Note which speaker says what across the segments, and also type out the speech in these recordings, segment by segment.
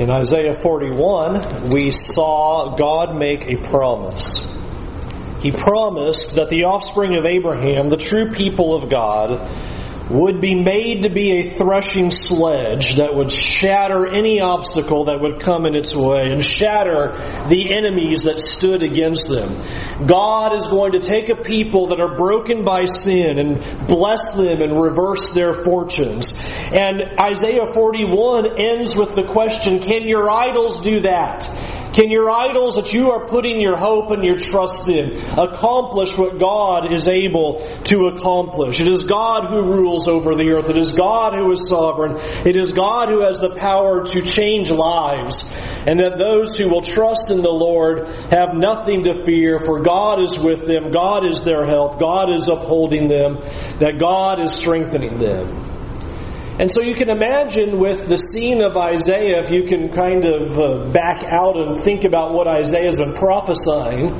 Speaker 1: In Isaiah 41, we saw God make a promise. He promised that the offspring of Abraham, the true people of God, would be made to be a threshing sledge that would shatter any obstacle that would come in its way and shatter the enemies that stood against them. God is going to take a people that are broken by sin and bless them and reverse their fortunes. And Isaiah 41 ends with the question, can your idols do that? Can your idols that you are putting your hope and your trust in accomplish what God is able to accomplish? It is God who rules over the earth. It is God who is sovereign. It is God who has the power to change lives. And that those who will trust in the Lord have nothing to fear, for God is with them. God is their help. God is upholding them. That God is strengthening them. And so you can imagine with the scene of Isaiah, if you can kind of uh, back out and think about what Isaiah has been prophesying,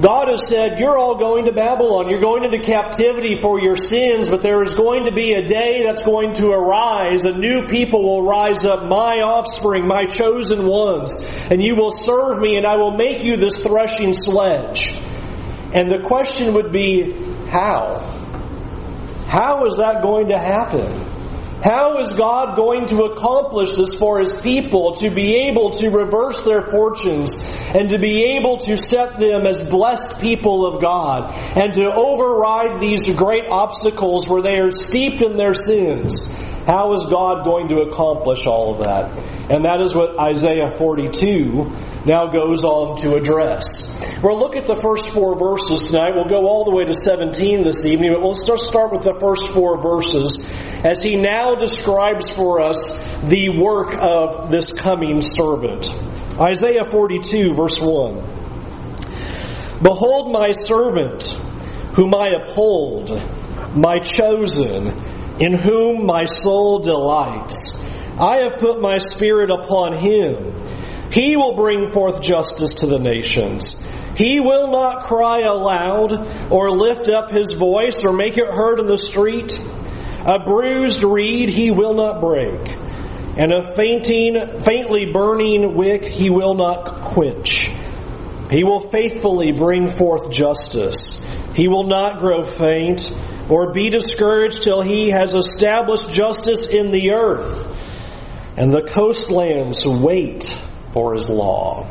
Speaker 1: God has said, You're all going to Babylon. You're going into captivity for your sins, but there is going to be a day that's going to arise. A new people will rise up, my offspring, my chosen ones, and you will serve me, and I will make you this threshing sledge. And the question would be, How? How is that going to happen? How is God going to accomplish this for His people to be able to reverse their fortunes and to be able to set them as blessed people of God and to override these great obstacles where they are steeped in their sins? How is God going to accomplish all of that? And that is what Isaiah 42 now goes on to address. We'll look at the first four verses tonight. We'll go all the way to 17 this evening, but we'll just start with the first four verses as he now describes for us the work of this coming servant. Isaiah 42, verse 1. Behold my servant, whom I uphold, my chosen, in whom my soul delights. I have put my spirit upon him he will bring forth justice to the nations. He will not cry aloud or lift up his voice or make it heard in the street. A bruised reed he will not break, and a fainting, faintly burning wick he will not quench. He will faithfully bring forth justice. He will not grow faint or be discouraged till he has established justice in the earth. And the coastlands wait for his law.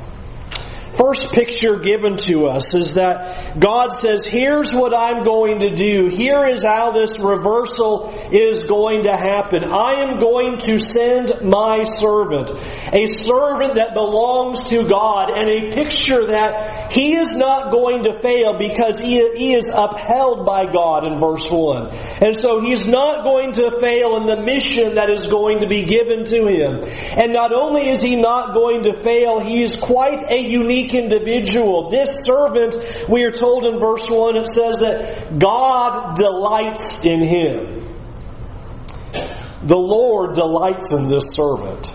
Speaker 1: First picture given to us is that God says, here's what I'm going to do. Here is how this reversal is going to happen. I am going to send my servant, a servant that belongs to God, and a picture that he is not going to fail because he, is upheld by God in verse 1. And so he's not going to fail in the mission that is going to be given to him. And not only is he not going to fail, he is quite a unique individual. This servant, we are told in verse 1, it says that God delights in him. The Lord delights in this servant.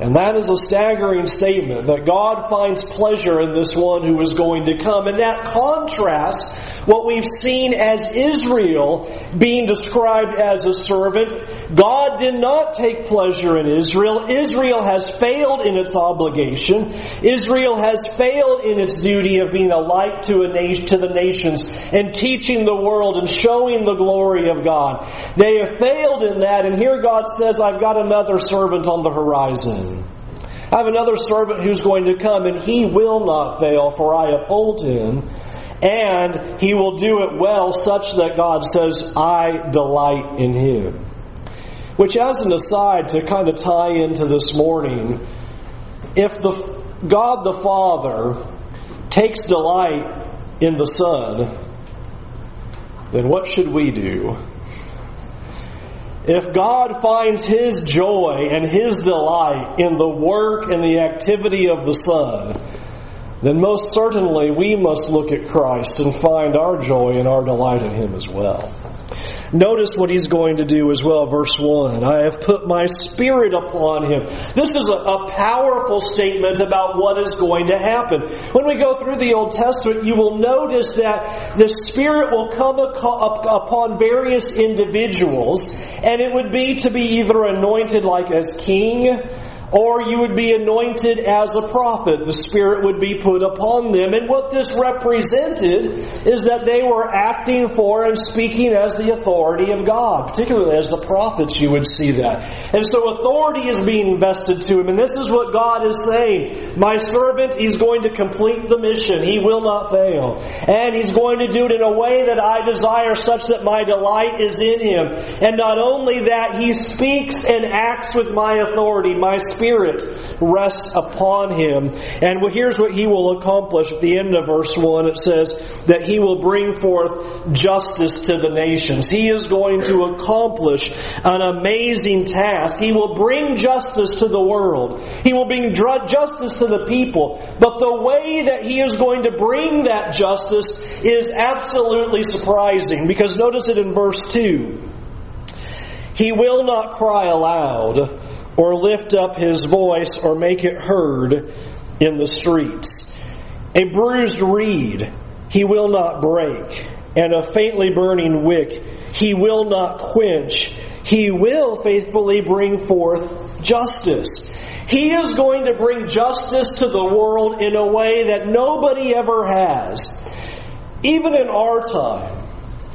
Speaker 1: And that is a staggering statement that God finds pleasure in this one who is going to come. And that contrasts what we've seen as Israel being described as a servant. God did not take pleasure in Israel. Israel has failed in its obligation. Israel has failed in its duty of being a light to a nation, to the nations and teaching the world and showing the glory of God. They have failed in that. And here God says, I've got another servant on the horizon. I have another servant who's going to come, and he will not fail, for I uphold him. And he will do it well, such that God says, I delight in him. Which, as an aside, to kind of tie into this morning, if the God the Father takes delight in the Son, then what should we do? If God finds His joy and His delight in the work and the activity of the Son, then most certainly we must look at Christ and find our joy and our delight in Him as well. Notice what he's going to do as well, verse 1. I have put my spirit upon him. This is a, a, powerful statement about what is going to happen. When we go through the Old Testament, you will notice that the spirit will come upon various individuals, and it would be to be either anointed like as king, or you would be anointed as a prophet. The Spirit would be put upon them. And what this represented is that they were acting for and speaking as the authority of God, particularly as the prophets, you would see that. And so authority is being vested to him. And this is what God is saying. My servant, he's going to complete the mission. He will not fail. And he's going to do it in a way that I desire such that my delight is in him. And not only that, he speaks and acts with my authority. My Spirit rests upon him. And here's what he will accomplish at the end of verse 1. It says that he will bring forth justice to the nations. He is going to accomplish an amazing task. He will bring justice to the world. He will bring justice to the people. But the way that he is going to bring that justice is absolutely surprising because notice it in verse 2. He will not cry aloud or lift up his voice or make it heard in the streets. A bruised reed he will not break, and a faintly burning wick he will not quench. He will faithfully bring forth justice. He is going to bring justice to the world in a way that nobody ever has. Even in our time,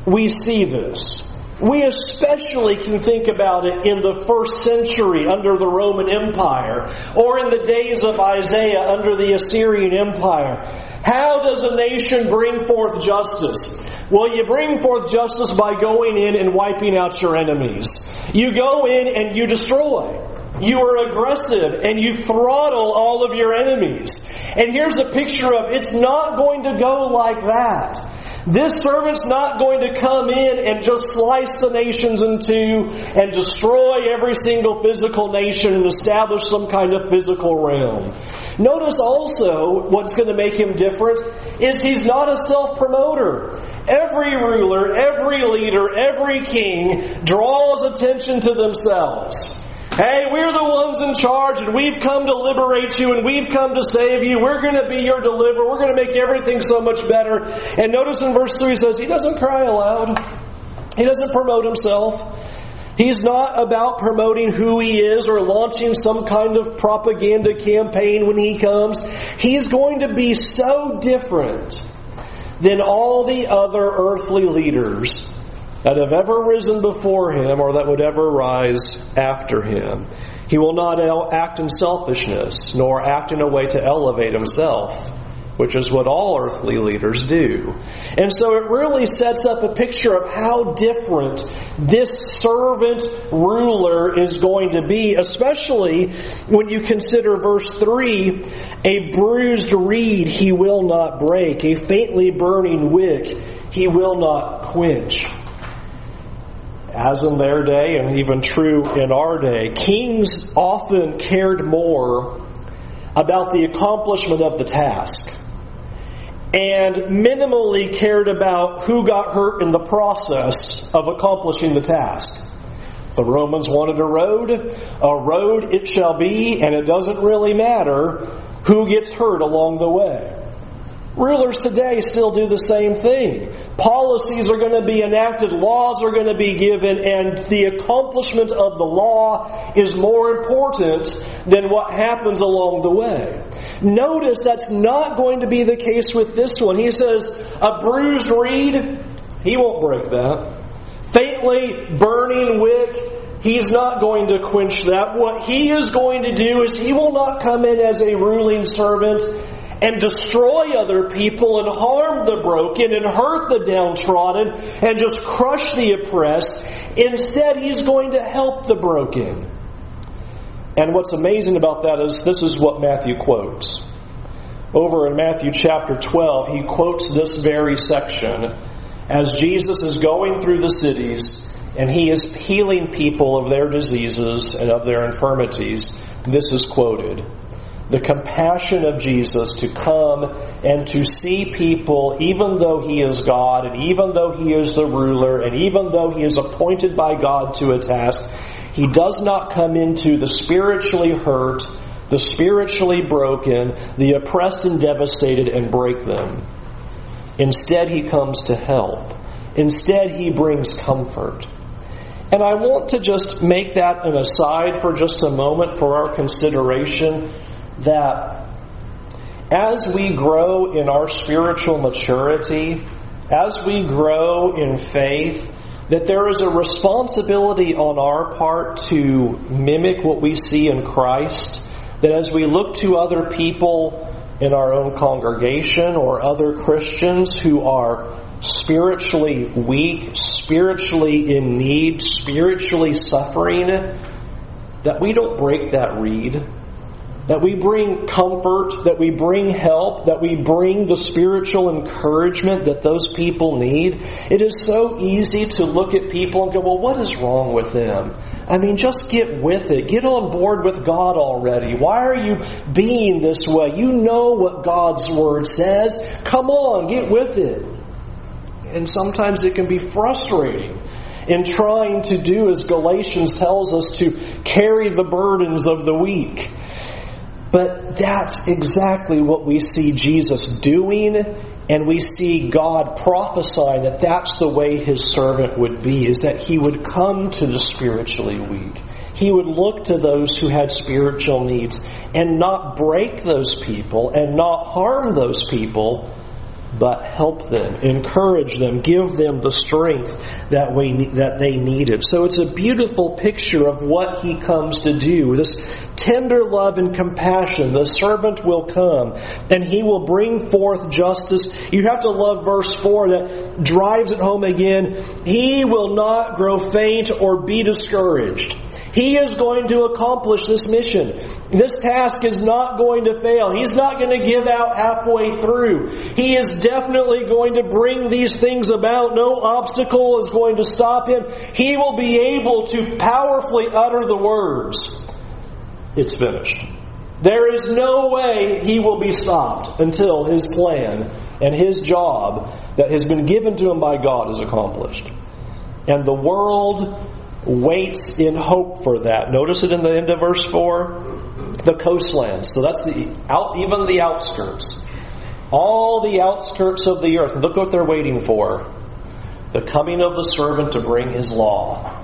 Speaker 1: we see this. We especially can think about it in the first century under the Roman Empire, or in the days of Isaiah under the Assyrian Empire. How does a nation bring forth justice? Well, you bring forth justice by going in and wiping out your enemies. You go in and you destroy. You are aggressive and you throttle all of your enemies. And here's a picture of it's not going to go like that. This servant's not going to come in and just slice the nations in two and destroy every single physical nation and establish some kind of physical realm. Notice also what's going to make him different is he's not a self-promoter. Every ruler, every leader, every king draws attention to themselves. Hey, we're the ones in charge and we've come to liberate you and we've come to save you. We're going to be your deliverer. We're going to make everything so much better. And notice in verse 3 he says, he doesn't cry aloud. He doesn't promote himself. He's not about promoting who he is or launching some kind of propaganda campaign when he comes. He's going to be so different than all the other earthly leaders that have ever risen before him or that would ever rise after him. He will not act in selfishness, nor act in a way to elevate himself, which is what all earthly leaders do. And so it really sets up a picture of how different this servant ruler is going to be, especially when you consider verse 3 a bruised reed he will not break, a faintly burning wick he will not quench as in their day and even true in our day, kings often cared more about the accomplishment of the task and minimally cared about who got hurt in the process of accomplishing the task. The Romans wanted a road, a road it shall be, and it doesn't really matter who gets hurt along the way. Rulers today still do the same thing. Policies are going to be enacted, laws are going to be given, and the accomplishment of the law is more important than what happens along the way. Notice that's not going to be the case with this one. He says, a bruised reed, he won't break that. Faintly burning wick, He's not going to quench that. What he is going to do is he will not come in as a ruling servant and destroy other people and harm the broken and hurt the downtrodden and just crush the oppressed. Instead, he's going to help the broken. And what's amazing about that is this is what Matthew quotes. Over in Matthew chapter 12, he quotes this very section as Jesus is going through the cities and he is healing people of their diseases and of their infirmities. This is quoted. The compassion of Jesus to come and to see people, even though He is God, and even though He is the ruler, and even though He is appointed by God to a task, He does not come into the spiritually hurt, the spiritually broken, the oppressed and devastated and break them. Instead, He comes to help. Instead, He brings comfort. And I want to just make that an aside for just a moment for our consideration that as we grow in our spiritual maturity, as we grow in faith, that there is a responsibility on our part to mimic what we see in Christ. That as we look to other people in our own congregation or other Christians who are spiritually weak, spiritually in need, spiritually suffering, that we don't break that reed that we bring comfort, that we bring help, that we bring the spiritual encouragement that those people need. It is so easy to look at people and go, well, what is wrong with them? I mean, just get with it. Get on board with God already. Why are you being this way? You know what God's Word says. Come on, get with it. And sometimes it can be frustrating in trying to do as Galatians tells us to carry the burdens of the weak. But that's exactly what we see Jesus doing, and we see God prophesying that that's the way his servant would be, is that he would come to the spiritually weak. He would look to those who had spiritual needs and not break those people and not harm those people, but help them, encourage them, give them the strength that we that they needed. So it's a beautiful picture of what he comes to do. This tender love and compassion. The servant will come and he will bring forth justice. You have to love verse 4 that drives it home again. He will not grow faint or be discouraged. He is going to accomplish this mission. This task is not going to fail. He's not going to give out halfway through. He is definitely going to bring these things about. No obstacle is going to stop him. He will be able to powerfully utter the words, It's finished. There is no way he will be stopped until his plan and his job that has been given to him by God is accomplished. And the world waits in hope for that. Notice it in the end of verse 4 the coastlands. So that's the out, even the outskirts. All the outskirts of the earth. Look what they're waiting for the coming of the servant to bring his law.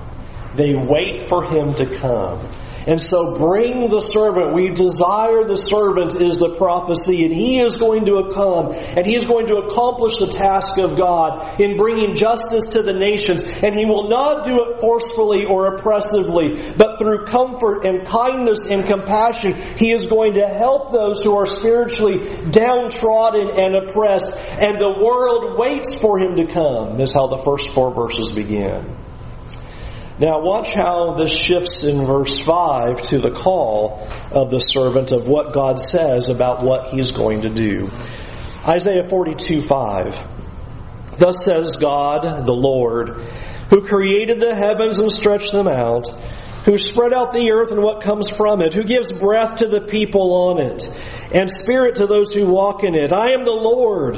Speaker 1: They wait for him to come. And so bring the servant. We desire the servant is the prophecy and he is going to come and he is going to accomplish the task of God in bringing justice to the nations. And he will not do it forcefully or oppressively, but through comfort and kindness and compassion, he is going to help those who are spiritually downtrodden and oppressed. And the world waits for him to come is how the first four verses begin. Now, watch how this shifts in verse 5 to the call of the servant of what God says about what he's going to do. Isaiah 42 5. Thus says God, the Lord, who created the heavens and stretched them out, who spread out the earth and what comes from it, who gives breath to the people on it, and spirit to those who walk in it. I am the Lord.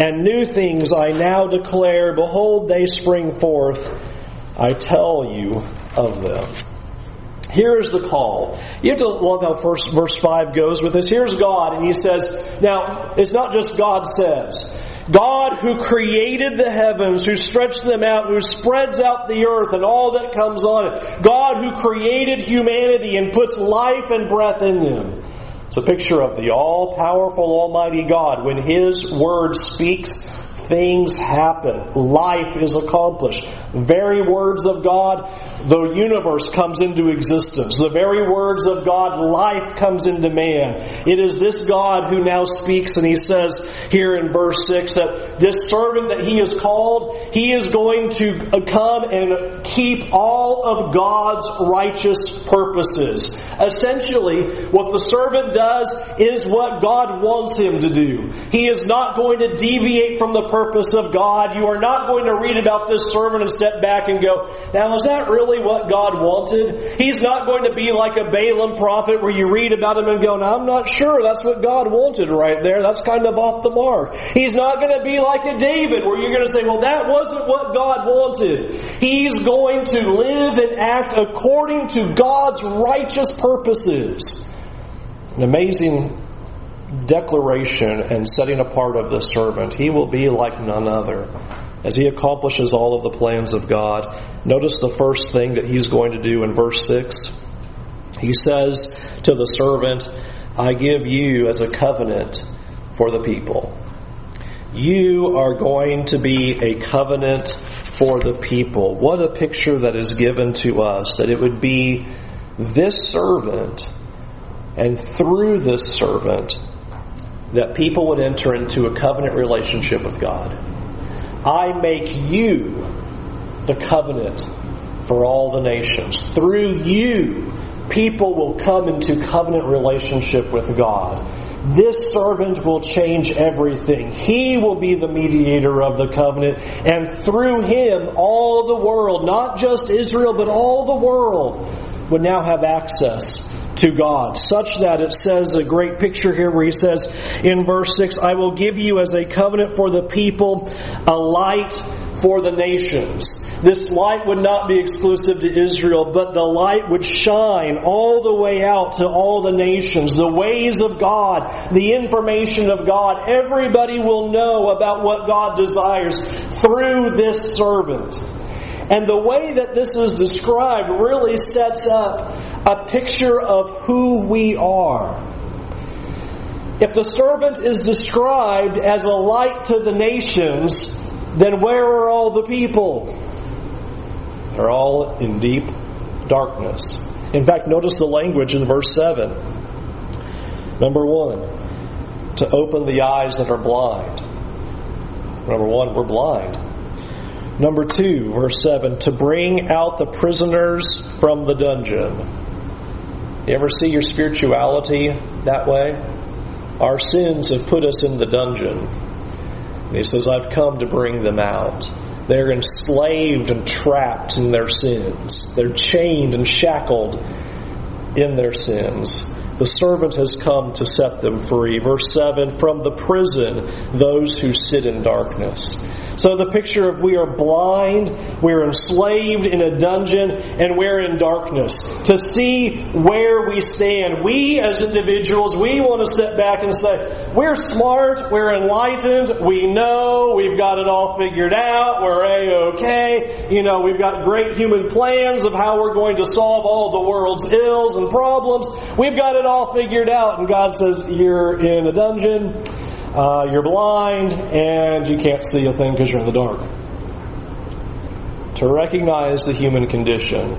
Speaker 1: and new things I now declare. Behold, they spring forth. I tell you of them. Here's the call. You have to love how first verse 5 goes with this. Here's God, and He says, now, it's not just God says. God who created the heavens, who stretched them out, who spreads out the earth and all that comes on it. God who created humanity and puts life and breath in them. It's a picture of the all powerful Almighty God. When His Word speaks, things happen. Life is accomplished. Very words of God, the universe comes into existence. The very words of God, life comes into man. It is this God who now speaks and he says here in verse 6 that this servant that he is called, he is going to uh, come and keep all of God's righteous purposes. Essentially, what the servant does is what God wants him to do. He is not going to deviate from the purpose of God. You are not going to read about this servant and step back and go, now is that really what God wanted? He's not going to be like a Balaam prophet where you read about him and go, now I'm not sure that's what God wanted right there. That's kind of off the mark. He's not going to be like a David where you're going to say, well that wasn't what God wanted. He's going to live and act according to God's righteous purposes. An amazing declaration and setting apart of the servant. He will be like none other as he accomplishes all of the plans of God. Notice the first thing that he's going to do in verse 6. He says to the servant, I give you as a covenant for the people. You are going to be a covenant for the people. What a picture that is given to us that it would be this servant and through this servant that people would enter into a covenant relationship with God. I make you the covenant for all the nations. Through you, people will come into covenant relationship with God. This servant will change everything. He will be the mediator of the covenant, and through him, all the world, not just Israel, but all the world, would now have access to God, such that it says a great picture here where he says in verse 6, I will give you as a covenant for the people a light for the nations. This light would not be exclusive to Israel, but the light would shine all the way out to all the nations. The ways of God, the information of God, everybody will know about what God desires through this servant. And the way that this is described really sets up a picture of who we are. If the servant is described as a light to the nations, then where are all the people? They're all in deep darkness. In fact, notice the language in verse 7. Number one, to open the eyes that are blind. Number one, we're blind. Number two, verse 7, to bring out the prisoners from the dungeon. You ever see your spirituality that way? Our sins have put us in the dungeon. And he says, I've come to bring them out. They're enslaved and trapped in their sins. They're chained and shackled in their sins. The servant has come to set them free. Verse 7 From the prison, those who sit in darkness. So the picture of we are blind, we're enslaved in a dungeon, and we're in darkness. To see where we stand, we as individuals, we want to step back and say, we're smart, we're enlightened, we know, we've got it all figured out, we're a-okay, you know, we've got great human plans of how we're going to solve all the world's ills and problems. We've got it all figured out, and God says, you're in a dungeon, uh, you're blind and you can't see a thing because you're in the dark. To recognize the human condition,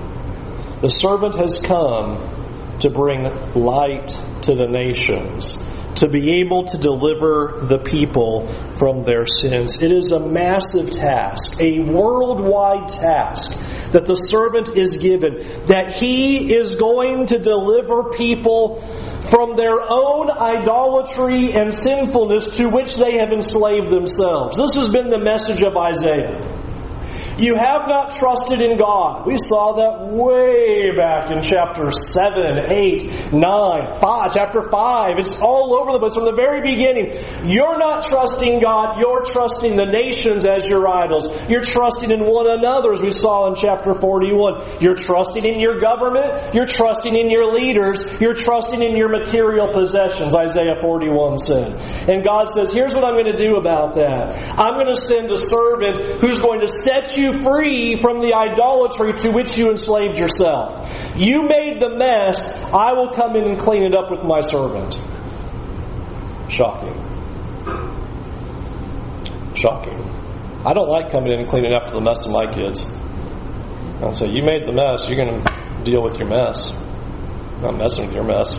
Speaker 1: the servant has come to bring light to the nations, to be able to deliver the people from their sins. It is a massive task, a worldwide task that the servant is given, that he is going to deliver people from their own idolatry and sinfulness to which they have enslaved themselves. This has been the message of Isaiah. You have not trusted in God. We saw that way back in chapter 7, 8, 9, 5, chapter 5. It's all over the place from the very beginning. You're not trusting God, you're trusting the nations as your idols. You're trusting in one another, as we saw in chapter 41. You're trusting in your government, you're trusting in your leaders, you're trusting in your material possessions, Isaiah 41 said. And God says, here's what I'm going to do about that. I'm going to send a servant who's going to set you free from the idolatry to which you enslaved yourself. You made the mess, I will come in and clean it up with my servant. Shocking. Shocking. I don't like coming in and cleaning up the mess of my kids. I'll say, You made the mess, you're going to deal with your mess. I'm not messing with your mess.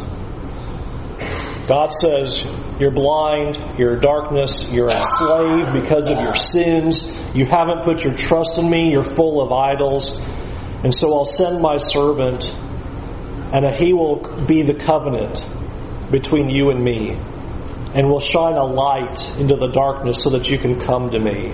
Speaker 1: God says, You're blind, you're darkness, you're enslaved because of your sins, you haven't put your trust in me, you're full of idols. And so I'll send my servant, and he will be the covenant between you and me, and will shine a light into the darkness so that you can come to me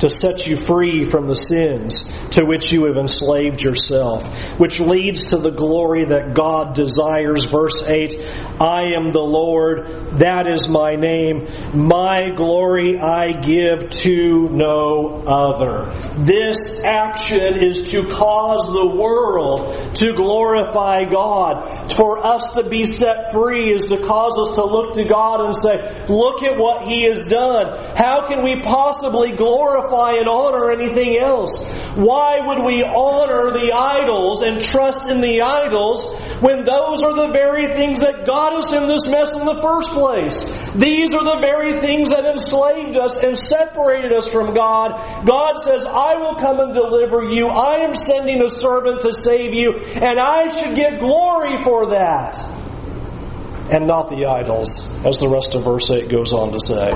Speaker 1: to set you free from the sins to which you have enslaved yourself, which leads to the glory that God desires. Verse 8, I am the Lord, that is my name. My glory I give to no other. This action is to cause the world to glorify God. For us to be set free is to cause us to look to God and say, look at what He has done. How can we possibly glorify and honor anything else. Why would we honor the idols and trust in the idols when those are the very things that got us in this mess in the first place? These are the very things that enslaved us and separated us from God. God says, I will come and deliver you. I am sending a servant to save you, and I should get glory for that. And not the idols, as the rest of verse 8 goes on to say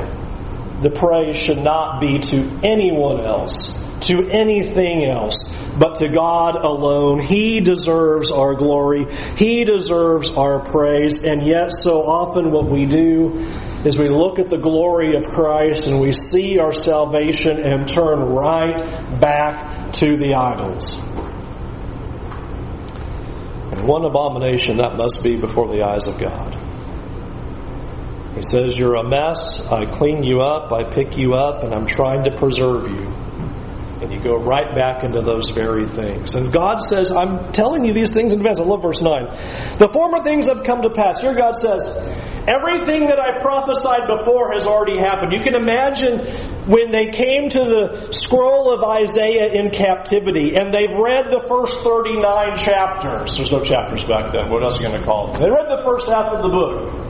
Speaker 1: the praise should not be to anyone else, to anything else, but to God alone. He deserves our glory. He deserves our praise. And yet, so often what we do is we look at the glory of Christ and we see our salvation and turn right back to the idols. And one abomination that must be before the eyes of God. He says, You're a mess. I clean you up. I pick you up, and I'm trying to preserve you. And you go right back into those very things. And God says, I'm telling you these things in advance. I love verse 9. The former things have come to pass. Here God says, Everything that I prophesied before has already happened. You can imagine when they came to the scroll of Isaiah in captivity and they've read the first 39 chapters. There's no chapters back then. What else are you going to call them? They read the first half of the book.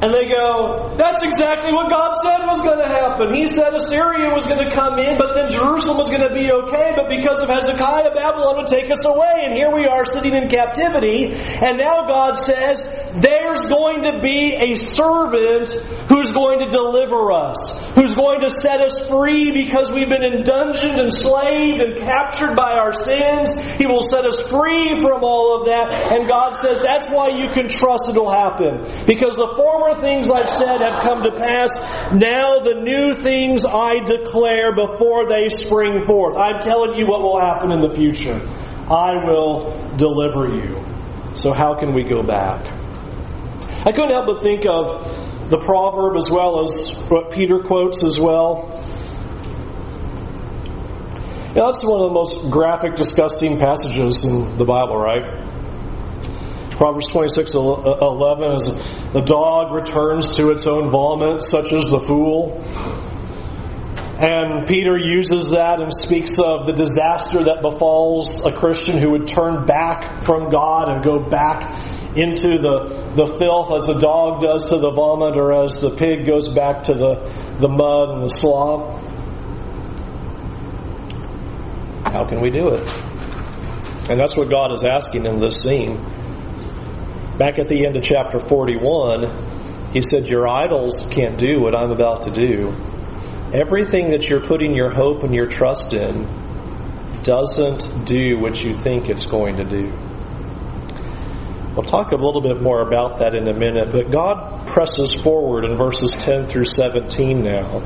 Speaker 1: And they go, that's exactly what God said was going to happen. He said Assyria was going to come in, but then Jerusalem was going to be okay, but because of Hezekiah, Babylon would take us away. And here we are sitting in captivity, and now God says, there's going to be a servant who's going to deliver us, who's going to set us free because we've been in dungeons, enslaved, and captured by our sins. He will set us free from all of that. And God says, that's why you can trust it'll happen. Because the former former things I've said have come to pass. Now the new things I declare before they spring forth. I'm telling you what will happen in the future. I will deliver you. So how can we go back? I couldn't help but think of the proverb as well as what Peter quotes as well. Yeah, that's one of the most graphic, disgusting passages in the Bible, right? Proverbs 26 uh, 11 is the dog returns to its own vomit, such as the fool. And Peter uses that and speaks of the disaster that befalls a Christian who would turn back from God and go back into the, the filth as a dog does to the vomit or as the pig goes back to the, the mud and the slop. How can we do it? And that's what God is asking in this scene. Back at the end of chapter 41, he said, Your idols can't do what I'm about to do. Everything that you're putting your hope and your trust in doesn't do what you think it's going to do. We'll talk a little bit more about that in a minute, but God presses forward in verses 10 through 17 now.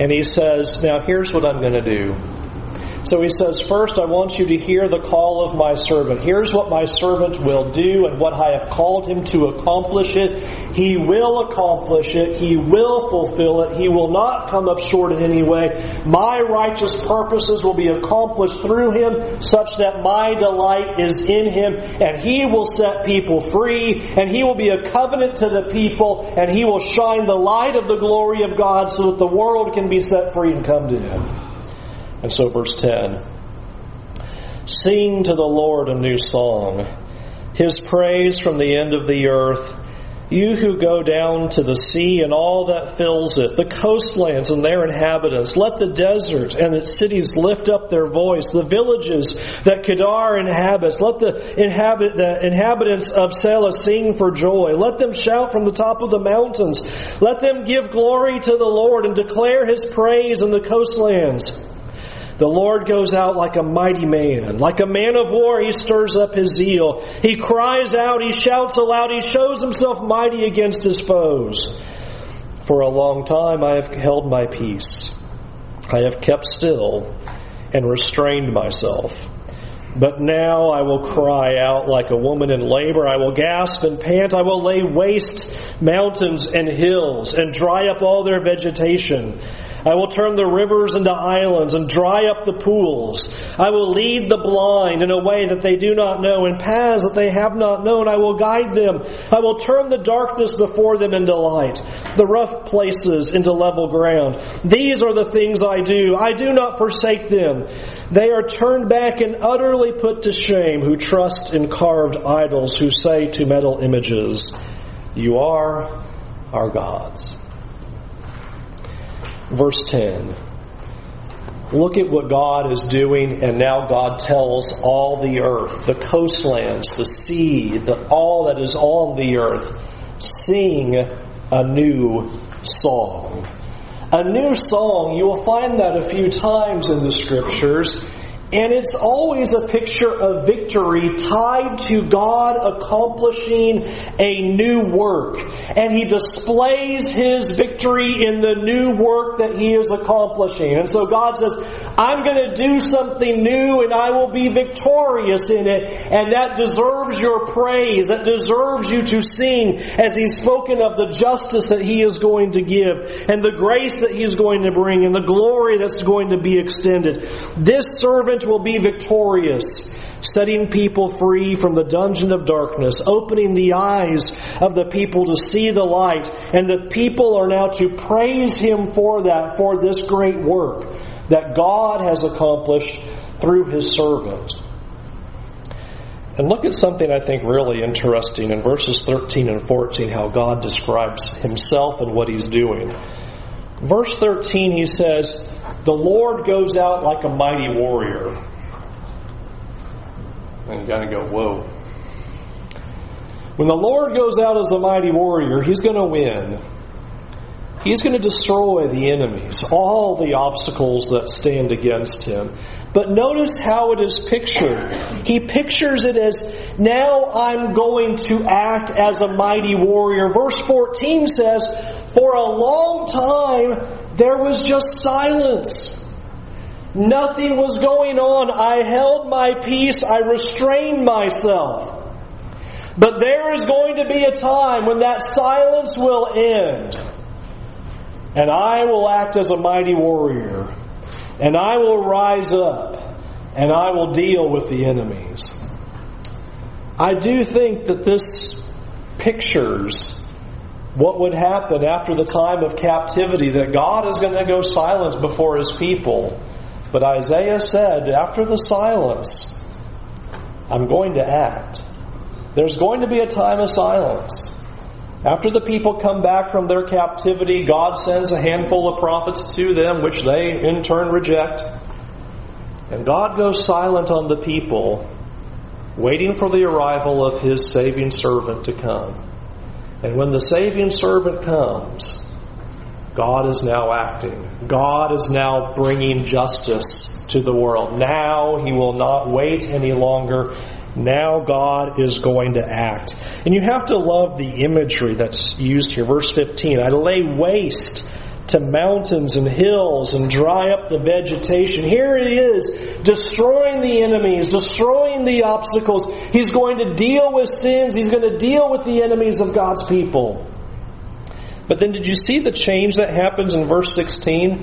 Speaker 1: And he says, Now here's what I'm going to do. So he says, First, I want you to hear the call of my servant. Here's what my servant will do and what I have called him to accomplish it. He will accomplish it. He will fulfill it. He will not come up short in any way. My righteous purposes will be accomplished through him such that my delight is in him and he will set people free and he will be a covenant to the people and he will shine the light of the glory of God so that the world can be set free and come to him. And so, verse 10 Sing to the Lord a new song, his praise from the end of the earth. You who go down to the sea and all that fills it, the coastlands and their inhabitants, let the desert and its cities lift up their voice, the villages that Kedar inhabits, let the, inhabit, the inhabitants of Sela sing for joy. Let them shout from the top of the mountains. Let them give glory to the Lord and declare his praise in the coastlands. The Lord goes out like a mighty man. Like a man of war, he stirs up his zeal. He cries out, he shouts aloud, he shows himself mighty against his foes. For a long time I have held my peace. I have kept still and restrained myself. But now I will cry out like a woman in labor. I will gasp and pant. I will lay waste mountains and hills and dry up all their vegetation. I will turn the rivers into islands and dry up the pools. I will lead the blind in a way that they do not know, in paths that they have not known. I will guide them. I will turn the darkness before them into light, the rough places into level ground. These are the things I do. I do not forsake them. They are turned back and utterly put to shame who trust in carved idols, who say to metal images, You are our gods. Verse 10. Look at what God is doing, and now God tells all the earth, the coastlands, the sea, the, all that is on the earth, sing a new song. A new song, you will find that a few times in the scriptures. And it's always a picture of victory tied to God accomplishing a new work. And He displays His victory in the new work that He is accomplishing. And so God says, I'm going to do something new and I will be victorious in it. And that deserves your praise. That deserves you to sing as He's spoken of the justice that He is going to give and the grace that He's going to bring and the glory that's going to be extended. This servant will be victorious, setting people free from the dungeon of darkness, opening the eyes of the people to see the light, and the people are now to praise him for that, for this great work that God has accomplished through his servant. And look at something I think really interesting in verses 13 and 14, how God describes himself and what he's doing. Verse 13, he says, The Lord goes out like a mighty warrior. And you kind of go, whoa. When the Lord goes out as a mighty warrior, he's going to win. He's going to destroy the enemies, all the obstacles that stand against him. But notice how it is pictured. He pictures it as, now I'm going to act as a mighty warrior. Verse 14 says, for a long time, there was just silence. Nothing was going on. I held my peace. I restrained myself. But there is going to be a time when that silence will end. And I will act as a mighty warrior. And I will rise up. And I will deal with the enemies. I do think that this pictures what would happen after the time of captivity, that God is going to go silent before his people. But Isaiah said, after the silence, I'm going to act. There's going to be a time of silence. After the people come back from their captivity, God sends a handful of prophets to them, which they in turn reject. And God goes silent on the people, waiting for the arrival of his saving servant to come. And when the saving servant comes, God is now acting. God is now bringing justice to the world. Now he will not wait any longer. Now God is going to act. And you have to love the imagery that's used here. Verse 15 I lay waste to mountains and hills and dry up the vegetation. Here he is, destroying the enemies, destroying the obstacles. He's going to deal with sins. He's going to deal with the enemies of God's people. But then did you see the change that happens in verse 16?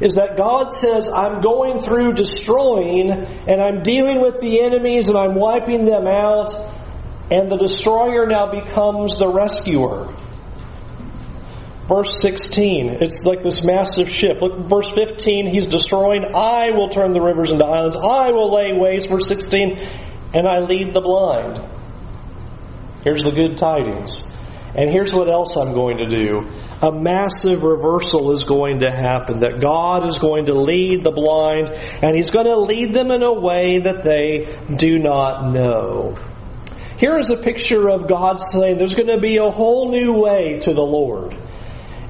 Speaker 1: Is that God says, I'm going through destroying and I'm dealing with the enemies and I'm wiping them out and the destroyer now becomes the rescuer. Verse 16, it's like this massive shift. Look, verse 15, he's destroying. I will turn the rivers into islands. I will lay waste. Verse 16, and I lead the blind. Here's the good tidings. And here's what else I'm going to do. A massive reversal is going to happen. That God is going to lead the blind, and He's going to lead them in a way that they do not know. Here is a picture of God saying there's going to be a whole new way to the Lord.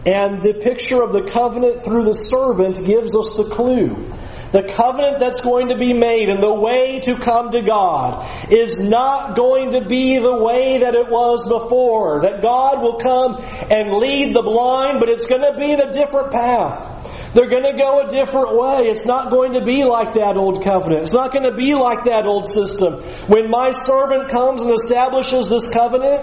Speaker 1: And the picture of the covenant through the servant gives us the clue. The covenant that's going to be made and the way to come to God is not going to be the way that it was before. That God will come and lead the blind, but it's going to be in a different path. They're going to go a different way. It's not going to be like that old covenant. It's not going to be like that old system. When my servant comes and establishes this covenant,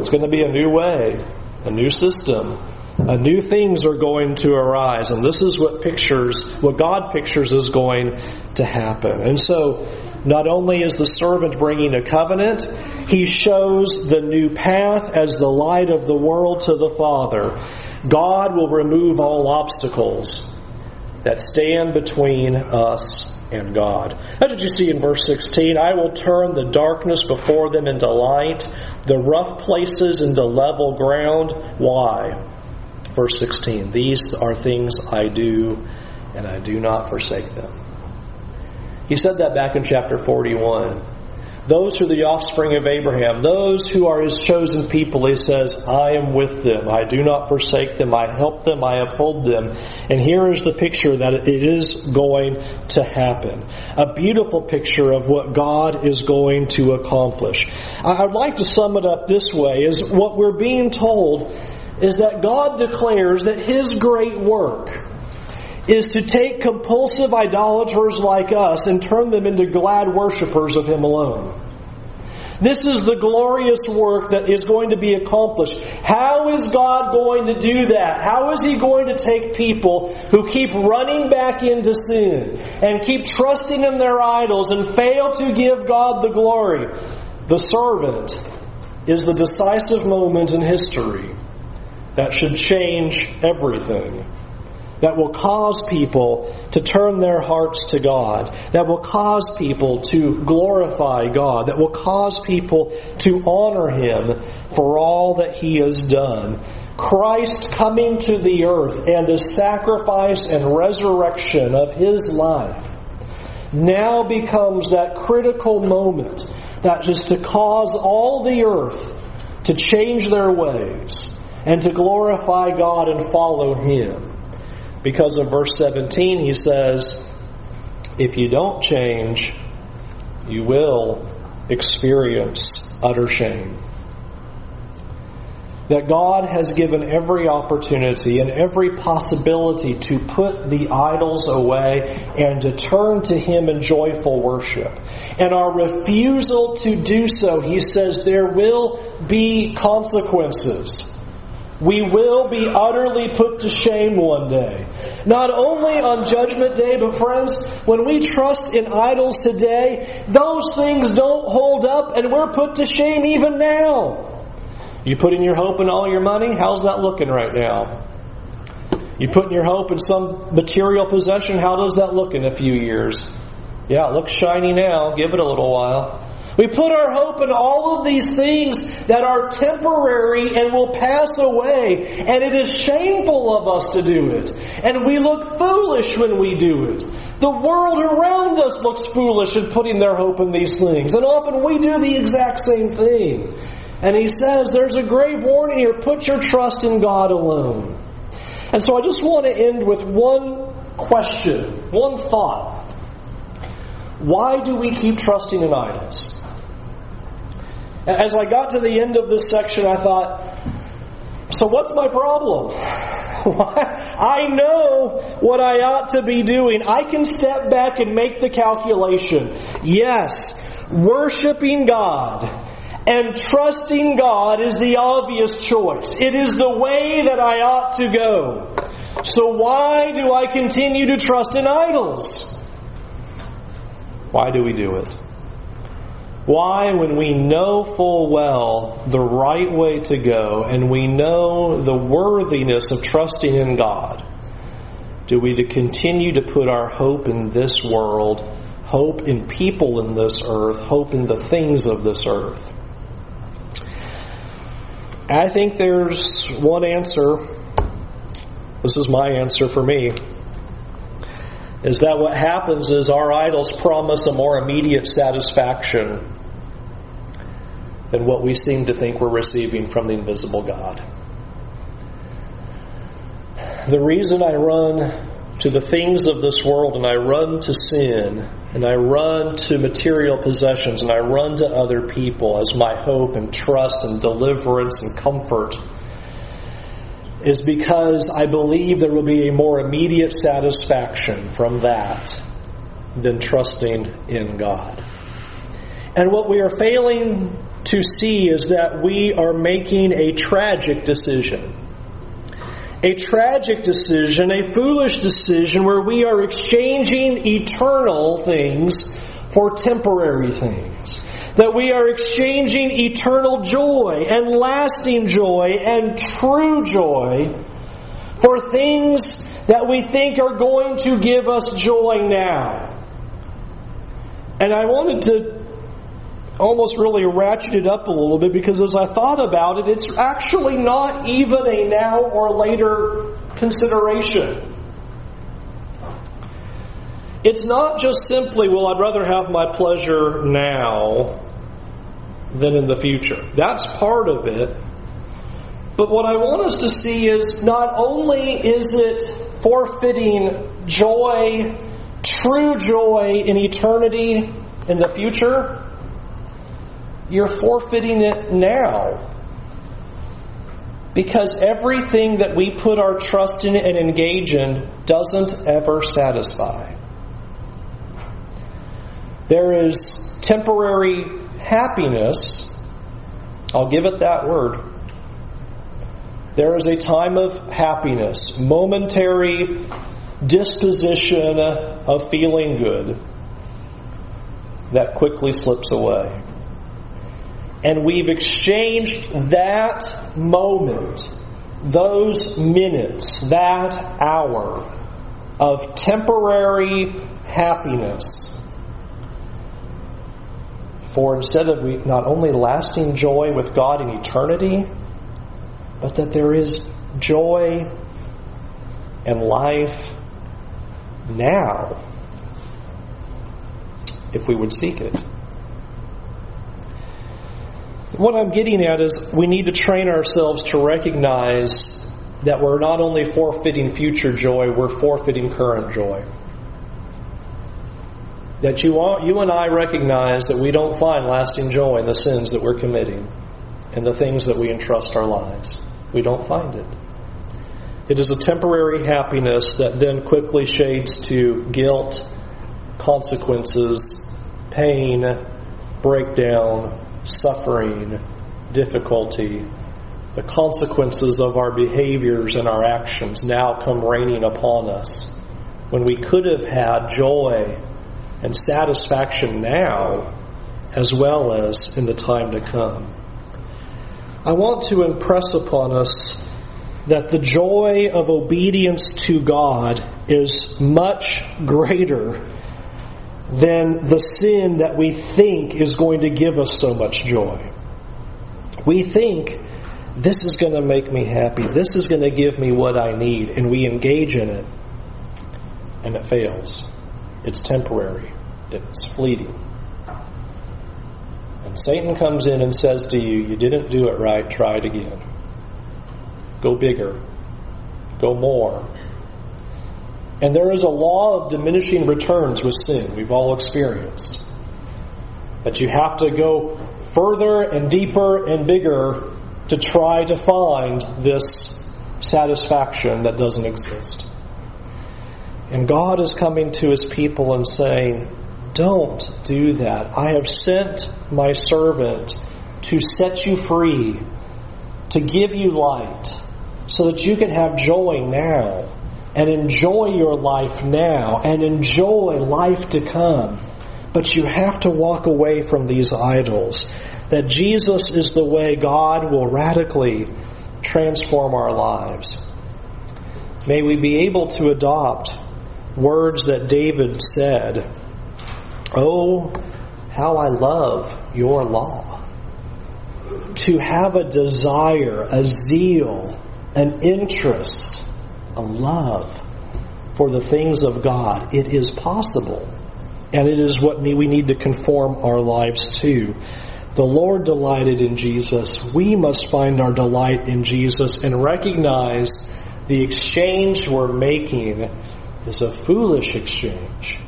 Speaker 1: it's going to be a new way, a new system. Uh, new things are going to arise, and this is what pictures, what God pictures is going to happen. And so, not only is the servant bringing a covenant, he shows the new path as the light of the world to the Father. God will remove all obstacles that stand between us and God. That's what you see in verse 16. I will turn the darkness before them into light, the rough places into level ground. Why? Verse 16. These are things I do, and I do not forsake them. He said that back in chapter 41. Those who are the offspring of Abraham, those who are his chosen people, he says, I am with them. I do not forsake them. I help them. I uphold them. And here is the picture that it is going to happen. A beautiful picture of what God is going to accomplish. I'd like to sum it up this way is what we're being told is that God declares that his great work is to take compulsive idolaters like us and turn them into glad worshippers of Him alone. This is the glorious work that is going to be accomplished. How is God going to do that? How is He going to take people who keep running back into sin and keep trusting in their idols and fail to give God the glory? The servant is the decisive moment in history that should change everything that will cause people to turn their hearts to God, that will cause people to glorify God, that will cause people to honor Him for all that He has done. Christ coming to the earth and the sacrifice and resurrection of His life now becomes that critical moment that is to cause all the earth to change their ways and to glorify God and follow Him because of verse 17, he says, If you don't change, you will experience utter shame. That God has given every opportunity and every possibility to put the idols away and to turn to Him in joyful worship. And our refusal to do so, He says, there will be consequences. We will be utterly put to shame one day. Not only on Judgment Day, but friends, when we trust in idols today, those things don't hold up and we're put to shame even now. You put in your hope in all your money? How's that looking right now? You put in your hope in some material possession? How does that look in a few years? Yeah, it looks shiny now. Give it a little while. We put our hope in all of these things that are temporary and will pass away, and it is shameful of us to do it. And we look foolish when we do it. The world around us looks foolish in putting their hope in these things, and often we do the exact same thing. And he says there's a grave warning here put your trust in God alone. And so I just want to end with one question, one thought. Why do we keep trusting in idols? As I got to the end of this section, I thought, so what's my problem? I know what I ought to be doing. I can step back and make the calculation. Yes, worshiping God and trusting God is the obvious choice. It is the way that I ought to go. So why do I continue to trust in idols? Why do we do it? Why, when we know full well the right way to go and we know the worthiness of trusting in God, do we to continue to put our hope in this world, hope in people in this earth, hope in the things of this earth? I think there's one answer. This is my answer for me. Is that what happens is our idols promise a more immediate satisfaction than what we seem to think we're receiving from the invisible God. The reason I run to the things of this world and I run to sin and I run to material possessions and I run to other people as my hope and trust and deliverance and comfort is because I believe there will be a more immediate satisfaction from that than trusting in God. And what we are failing to see is that we are making a tragic decision. A tragic decision, a foolish decision where we are exchanging eternal things for temporary things. That we are exchanging eternal joy and lasting joy and true joy for things that we think are going to give us joy now. And I wanted to almost really ratcheted up a little bit because as I thought about it, it's actually not even a now or later consideration. It's not just simply, well, I'd rather have my pleasure now than in the future. That's part of it. But what I want us to see is not only is it forfeiting joy, true joy in eternity in the future, you're forfeiting it now. Because everything that we put our trust in and engage in doesn't ever satisfy. There is temporary happiness. I'll give it that word. There is a time of happiness, momentary disposition of feeling good that quickly slips away. And we've exchanged that moment, those minutes, that hour of temporary happiness for instead of not only lasting joy with God in eternity, but that there is joy and life now if we would seek it. What I'm getting at is we need to train ourselves to recognize that we're not only forfeiting future joy, we're forfeiting current joy. That you, all, you and I recognize that we don't find lasting joy in the sins that we're committing and the things that we entrust our lives. We don't find it. It is a temporary happiness that then quickly shades to guilt, consequences, pain, breakdown, suffering, difficulty, the consequences of our behaviors and our actions now come raining upon us. When we could have had joy and satisfaction now, as well as in the time to come. I want to impress upon us that the joy of obedience to God is much greater than the sin that we think is going to give us so much joy. We think this is going to make me happy, this is going to give me what I need, and we engage in it, and it fails. It's temporary, it's fleeting. And Satan comes in and says to you, You didn't do it right, try it again. Go bigger, go more, and there is a law of diminishing returns with sin, we've all experienced. That you have to go further and deeper and bigger to try to find this satisfaction that doesn't exist. And God is coming to his people and saying, Don't do that. I have sent my servant to set you free, to give you light, so that you can have joy now and enjoy your life now and enjoy life to come. But you have to walk away from these idols. That Jesus is the way God will radically transform our lives. May we be able to adopt words that David said Oh, how I love your law. to have a desire, a zeal, an interest, a love for the things of God. It is possible. And it is what we need to conform our lives to. The Lord delighted in Jesus. We must find our delight in Jesus and recognize the exchange we're making is a foolish exchange.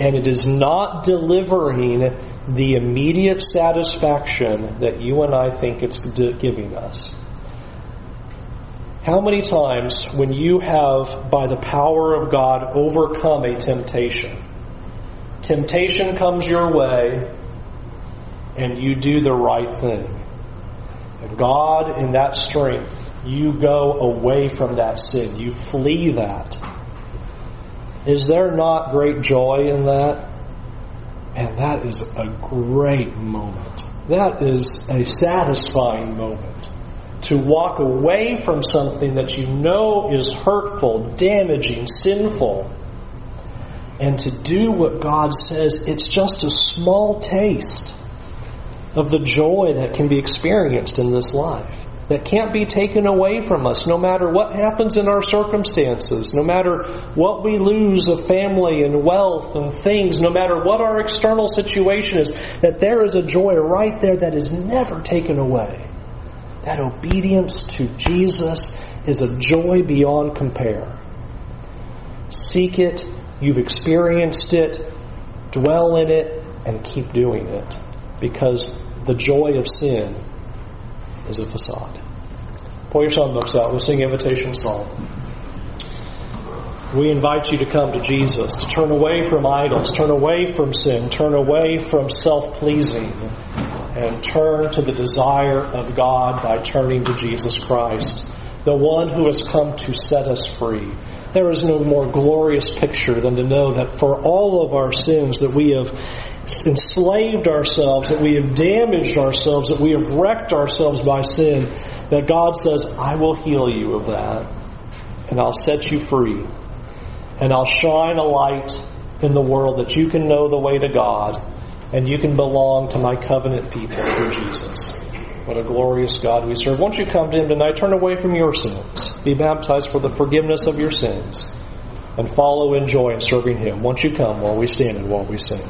Speaker 1: And it is not delivering the immediate satisfaction that you and I think it's giving us. How many times, when you have, by the power of God, overcome a temptation, temptation comes your way, and you do the right thing. And God, in that strength, you go away from that sin. You flee that. Is there not great joy in that? And that is a great moment. That is a satisfying moment. To walk away from something that you know is hurtful, damaging, sinful, and to do what God says, it's just a small taste of the joy that can be experienced in this life that can't be taken away from us no matter what happens in our circumstances, no matter what we lose of family and wealth and things, no matter what our external situation is, that there is a joy right there that is never taken away. That obedience to Jesus is a joy beyond compare. Seek it, you've experienced it, dwell in it, and keep doing it because the joy of sin is a facade. Pull your songbooks out. We'll sing Invitation Song. We invite you to come to Jesus, to turn away from idols, turn away from sin, turn away from self pleasing, and turn to the desire of God by turning to Jesus Christ, the one who has come to set us free. There is no more glorious picture than to know that for all of our sins that we have enslaved ourselves, that we have damaged ourselves, that we have wrecked ourselves by sin, that God says, I will heal you of that, and I'll set you free, and I'll shine a light in the world that you can know the way to God, and you can belong to my covenant people through Jesus. What a glorious God we serve. Won't you come to Him tonight? Turn away from your sins. Be baptized for the forgiveness of your sins. And follow in joy in serving Him. Won't you come while we stand and while we sing?